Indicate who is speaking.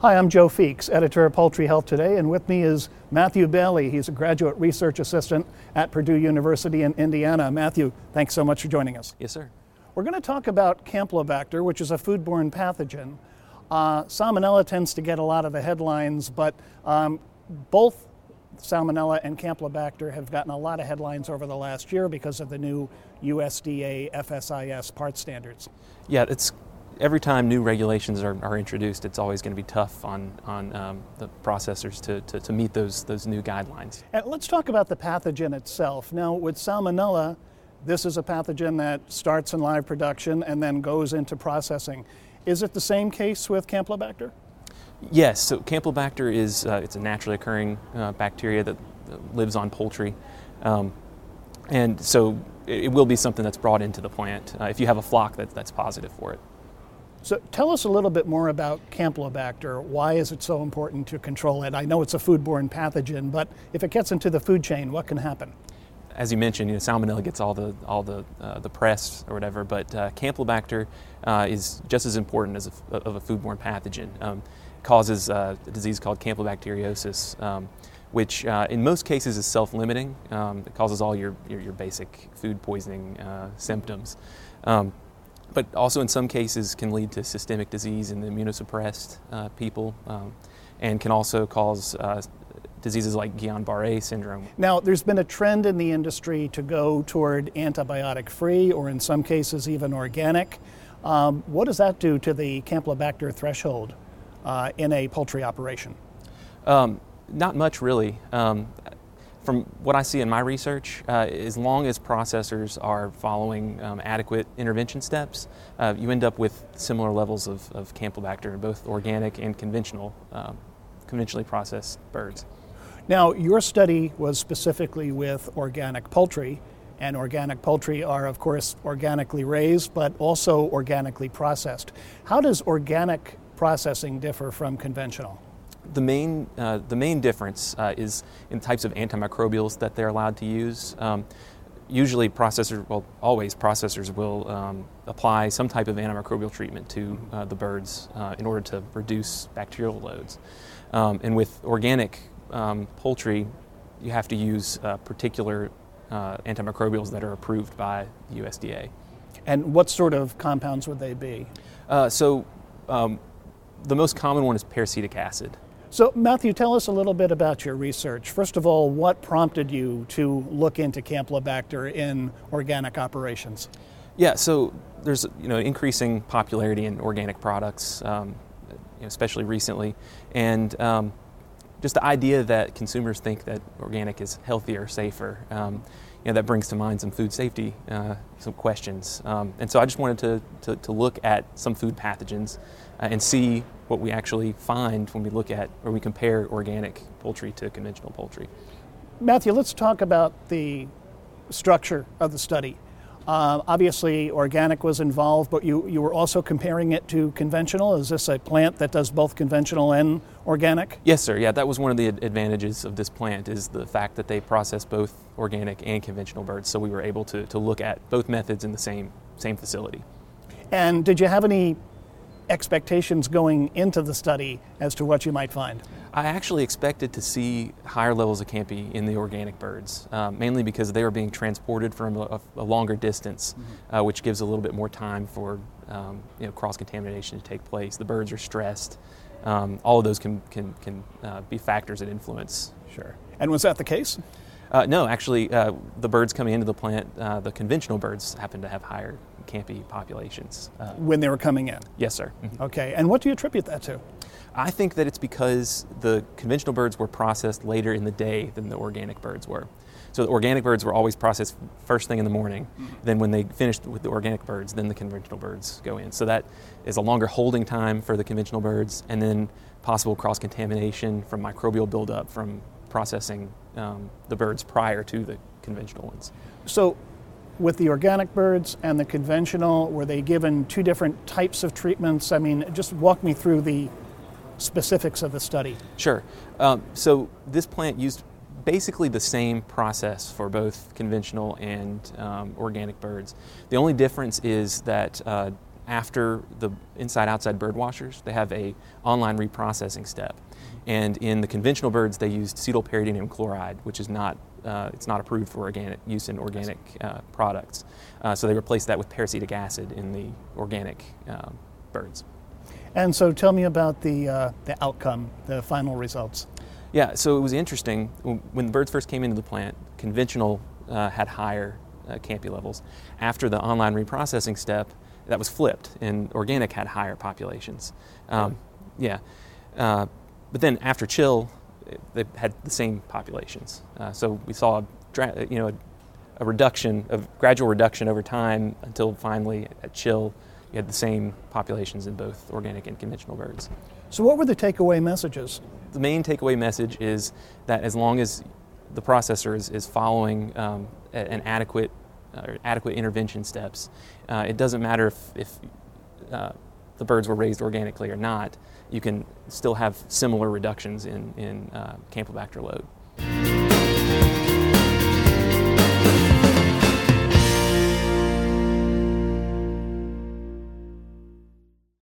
Speaker 1: Hi, I'm Joe Feeks, editor of Poultry Health Today, and with me is Matthew Bailey. He's a graduate research assistant at Purdue University in Indiana. Matthew, thanks so much for joining us.
Speaker 2: Yes, sir.
Speaker 1: We're going to talk about Campylobacter, which is a foodborne pathogen. Uh, salmonella tends to get a lot of the headlines, but um, both Salmonella and Campylobacter have gotten a lot of headlines over the last year because of the new USDA FSIS part standards.
Speaker 2: Yeah, it's every time new regulations are, are introduced, it's always going to be tough on, on um, the processors to, to, to, meet those, those new guidelines.
Speaker 1: And let's talk about the pathogen itself. Now, with Salmonella, this is a pathogen that starts in live production and then goes into processing. Is it the same case with Campylobacter?
Speaker 2: Yes, so Campylobacter is uh, it's a naturally occurring uh, bacteria that lives on poultry, um, and so it, will be something that's brought into the plant uh, if you have a flock that, that's positive for it.
Speaker 1: So tell us a little bit more about Campylobacter. Why is it so important to control it? I know it's a foodborne pathogen, but if it gets into the food chain, what can happen?
Speaker 2: As you mentioned, you know, Salmonella gets all the all the uh, the press or whatever, but uh, Campylobacter uh, is just as important as a, of a foodborne pathogen. Um, causes uh, a disease called campylobacteriosis, um, which uh, in most cases is self-limiting. Um, it causes all your, your, your basic food poisoning uh, symptoms. Um, but also in some cases can lead to systemic disease in the immunosuppressed uh, people um, and can also cause uh, diseases like Guillain-Barré syndrome.
Speaker 1: Now, there's been a trend in the industry to go toward antibiotic-free or in some cases even organic. Um, what does that do to the Campylobacter threshold? uh, in a poultry operation?
Speaker 2: Um, not much, really. Um, from what I see in my research, uh, as long as processors are following um, adequate intervention steps, uh, you end up with similar levels of, of Campylobacter, both organic and conventional, um, conventionally processed birds.
Speaker 1: Now, your study was specifically with organic poultry, and organic poultry are, of course, organically raised, but also organically processed. How does organic processing differ from conventional?
Speaker 2: The main, uh, the main difference uh, is in types of antimicrobials that they're allowed to use. Um, usually processors, well, always processors will um, apply some type of antimicrobial treatment to uh, the birds uh, in order to reduce bacterial loads. Um, and with organic um, poultry, you have to use uh, particular uh, antimicrobials that are approved by the USDA.
Speaker 1: And what sort of compounds would they be?
Speaker 2: so um, the most common one is peracetic acid.
Speaker 1: So, Matthew, tell us a little bit about your research. First of all, what prompted you to look into Campylobacter in organic operations?
Speaker 2: Yeah, so there's you know increasing popularity in organic products, um, especially recently, and um, just the idea that consumers think that organic is healthier, safer. Um, you know, that brings to mind some food safety, uh, some questions. Um, and so I just wanted to, to, to, look at some food pathogens uh, and see what we actually find when we look at or we compare organic poultry to conventional poultry.
Speaker 1: Matthew, let's talk about the structure of the study. Uh, obviously, organic was involved, but you, you were also comparing it to conventional. Is this a plant that does both conventional and organic?
Speaker 2: Yes, sir. Yeah, that was one of the advantages of this plant is the fact that they process both organic and conventional birds. So we were able to, to look at both methods in the same same facility.
Speaker 1: And did you have any expectations going into the study as to what you might find?
Speaker 2: I actually expected to see higher levels of CAMPy in the organic birds, um, mainly because they were being transported from a, a longer distance, mm-hmm. uh, which gives a little bit more time for um, you know, cross contamination to take place. The birds are stressed. Um, all of those can, can, can uh, be factors that influence.
Speaker 1: Sure. And was that the case?
Speaker 2: Uh, no, actually, uh, the birds coming into the plant, uh, the conventional birds happen to have higher CAMPy populations.
Speaker 1: Uh, when they were coming in?
Speaker 2: Yes, sir.
Speaker 1: Mm-hmm. Okay, and what do you attribute that to?
Speaker 2: I think that it's because the conventional birds were processed later in the day than the organic birds were. So the organic birds were always processed first thing in the morning. Mm-hmm. Then when they finished with the organic birds, then the conventional birds go in. So that is a longer holding time for the conventional birds, and then possible cross contamination from microbial buildup from processing um, the birds prior to the conventional ones.
Speaker 1: So with the organic birds and the conventional, were they given two different types of treatments? I mean, just walk me through the specifics of the study.
Speaker 2: Sure. Um, so this plant used basically the same process for both conventional and um, organic birds. The only difference is that uh, after the inside-outside bird washers, they have a online reprocessing step. And in the conventional birds, they used cetylpyridinium chloride, which is not uh, it's not approved for organic use in organic uh, products. Uh, so they replaced that with peracetic acid in the organic um, birds.
Speaker 1: And so, tell me about the uh, the outcome, the final results.
Speaker 2: Yeah, so it was interesting when the birds first came into the plant. Conventional uh, had higher uh, CAMPI levels. After the online reprocessing step, that was flipped, and organic had higher populations. Um, yeah, uh, but then after chill, they had the same populations. Uh, so we saw, a, you know, a, a, reduction, of gradual reduction over time until finally at chill, you had the same populations in both organic and conventional birds.
Speaker 1: So what were the takeaway messages?
Speaker 2: The main takeaway message is that as long as the processor is, is following um, an adequate uh, adequate intervention steps. Uh, it doesn't matter if, if uh, the birds were raised organically or not, you can still have similar reductions in, in uh, Campylobacter load.